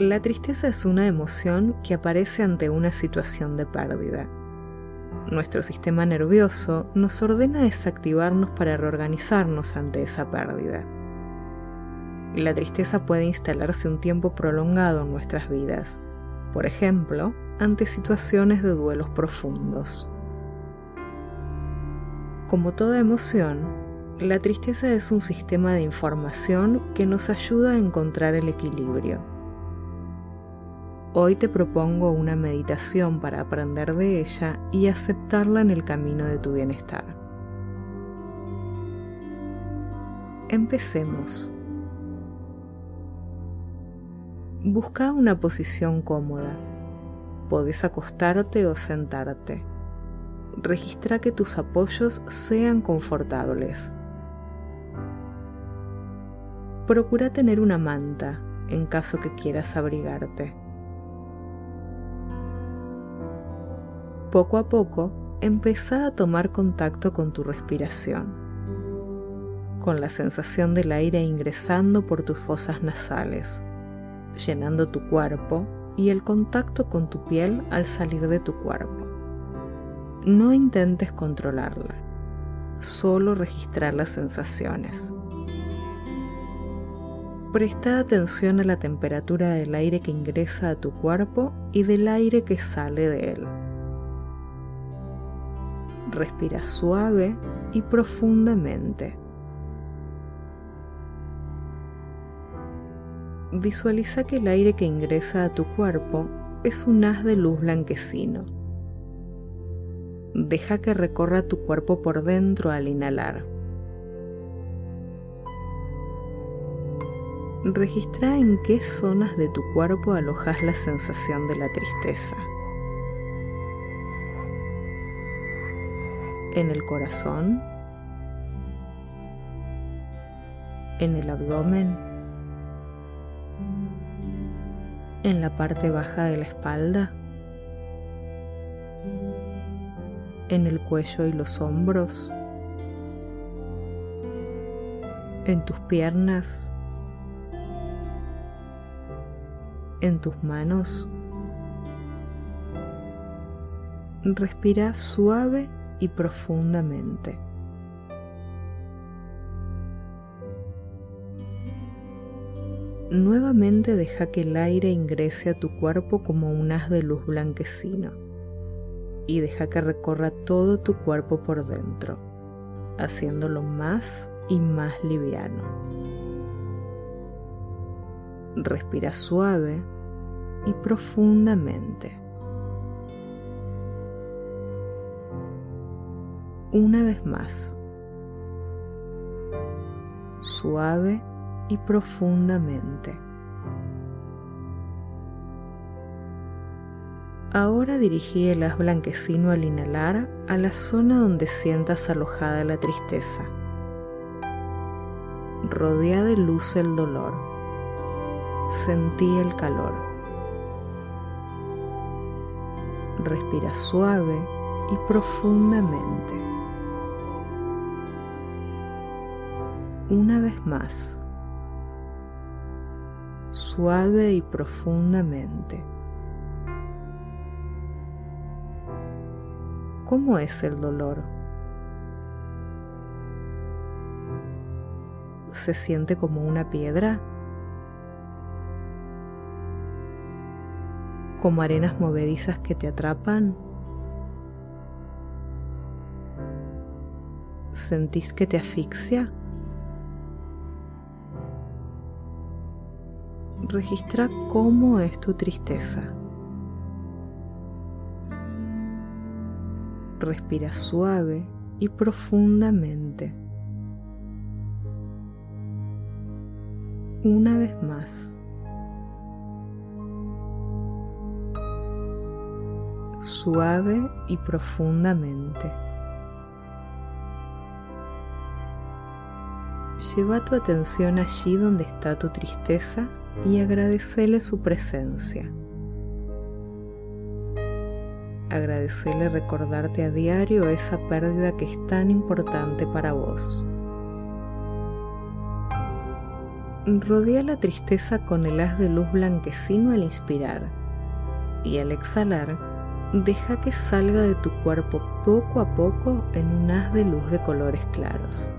La tristeza es una emoción que aparece ante una situación de pérdida. Nuestro sistema nervioso nos ordena desactivarnos para reorganizarnos ante esa pérdida. La tristeza puede instalarse un tiempo prolongado en nuestras vidas, por ejemplo, ante situaciones de duelos profundos. Como toda emoción, la tristeza es un sistema de información que nos ayuda a encontrar el equilibrio Hoy te propongo una meditación para aprender de ella y aceptarla en el camino de tu bienestar. Empecemos. Busca una posición cómoda. Podés acostarte o sentarte. Registra que tus apoyos sean confortables. Procura tener una manta en caso que quieras abrigarte. Poco a poco, empieza a tomar contacto con tu respiración, con la sensación del aire ingresando por tus fosas nasales, llenando tu cuerpo y el contacto con tu piel al salir de tu cuerpo. No intentes controlarla, solo registrar las sensaciones. Presta atención a la temperatura del aire que ingresa a tu cuerpo y del aire que sale de él. Respira suave y profundamente. Visualiza que el aire que ingresa a tu cuerpo es un haz de luz blanquecino. Deja que recorra tu cuerpo por dentro al inhalar. Registra en qué zonas de tu cuerpo alojas la sensación de la tristeza. En el corazón, en el abdomen, en la parte baja de la espalda, en el cuello y los hombros, en tus piernas, en tus manos. Respira suave y profundamente. Nuevamente deja que el aire ingrese a tu cuerpo como un haz de luz blanquecino y deja que recorra todo tu cuerpo por dentro, haciéndolo más y más liviano. Respira suave y profundamente. Una vez más, suave y profundamente. Ahora dirigí el haz blanquecino al inhalar a la zona donde sientas alojada la tristeza. Rodea de luz el dolor. Sentí el calor. Respira suave y profundamente. Una vez más, suave y profundamente. ¿Cómo es el dolor? ¿Se siente como una piedra? ¿Como arenas movedizas que te atrapan? ¿Sentís que te asfixia? Registra cómo es tu tristeza. Respira suave y profundamente. Una vez más. Suave y profundamente. Lleva tu atención allí donde está tu tristeza y agradecele su presencia. Agradecele recordarte a diario esa pérdida que es tan importante para vos. rodea la tristeza con el haz de luz blanquecino al inspirar y al exhalar, deja que salga de tu cuerpo poco a poco en un haz de luz de colores claros.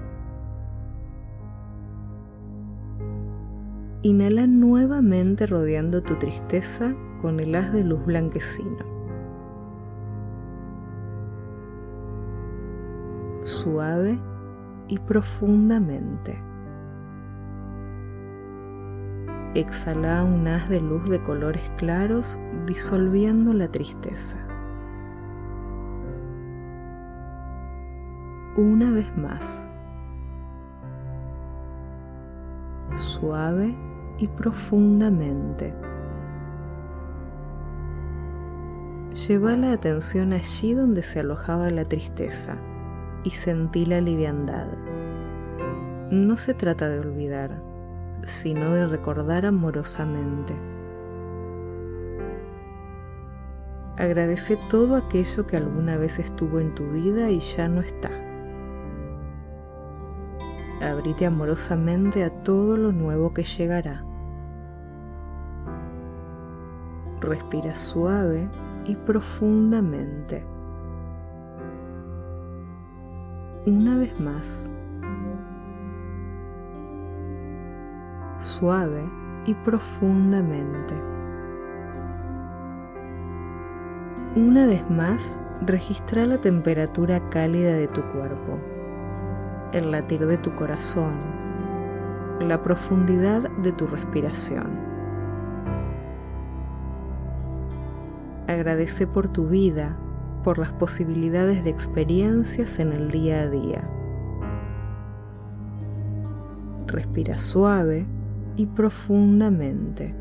Inhala nuevamente rodeando tu tristeza con el haz de luz blanquecino. Suave y profundamente. Exhala un haz de luz de colores claros disolviendo la tristeza. Una vez más. Suave y profundamente. Lleva la atención allí donde se alojaba la tristeza y sentí la liviandad. No se trata de olvidar, sino de recordar amorosamente. Agradece todo aquello que alguna vez estuvo en tu vida y ya no está. Abrite amorosamente a todo lo nuevo que llegará. Respira suave y profundamente. Una vez más. suave y profundamente. Una vez más, registra la temperatura cálida de tu cuerpo, el latir de tu corazón, la profundidad de tu respiración. Agradece por tu vida, por las posibilidades de experiencias en el día a día. Respira suave y profundamente.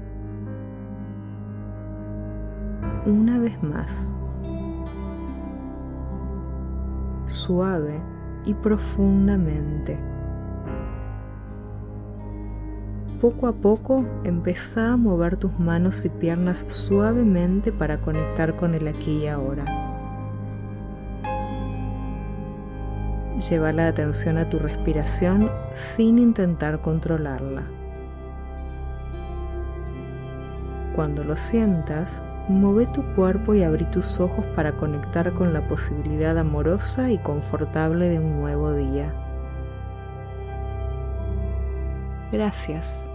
Una vez más. Suave y profundamente. Poco a poco empieza a mover tus manos y piernas suavemente para conectar con el aquí y ahora. Lleva la atención a tu respiración sin intentar controlarla. Cuando lo sientas, mueve tu cuerpo y abrí tus ojos para conectar con la posibilidad amorosa y confortable de un nuevo día. Gracias.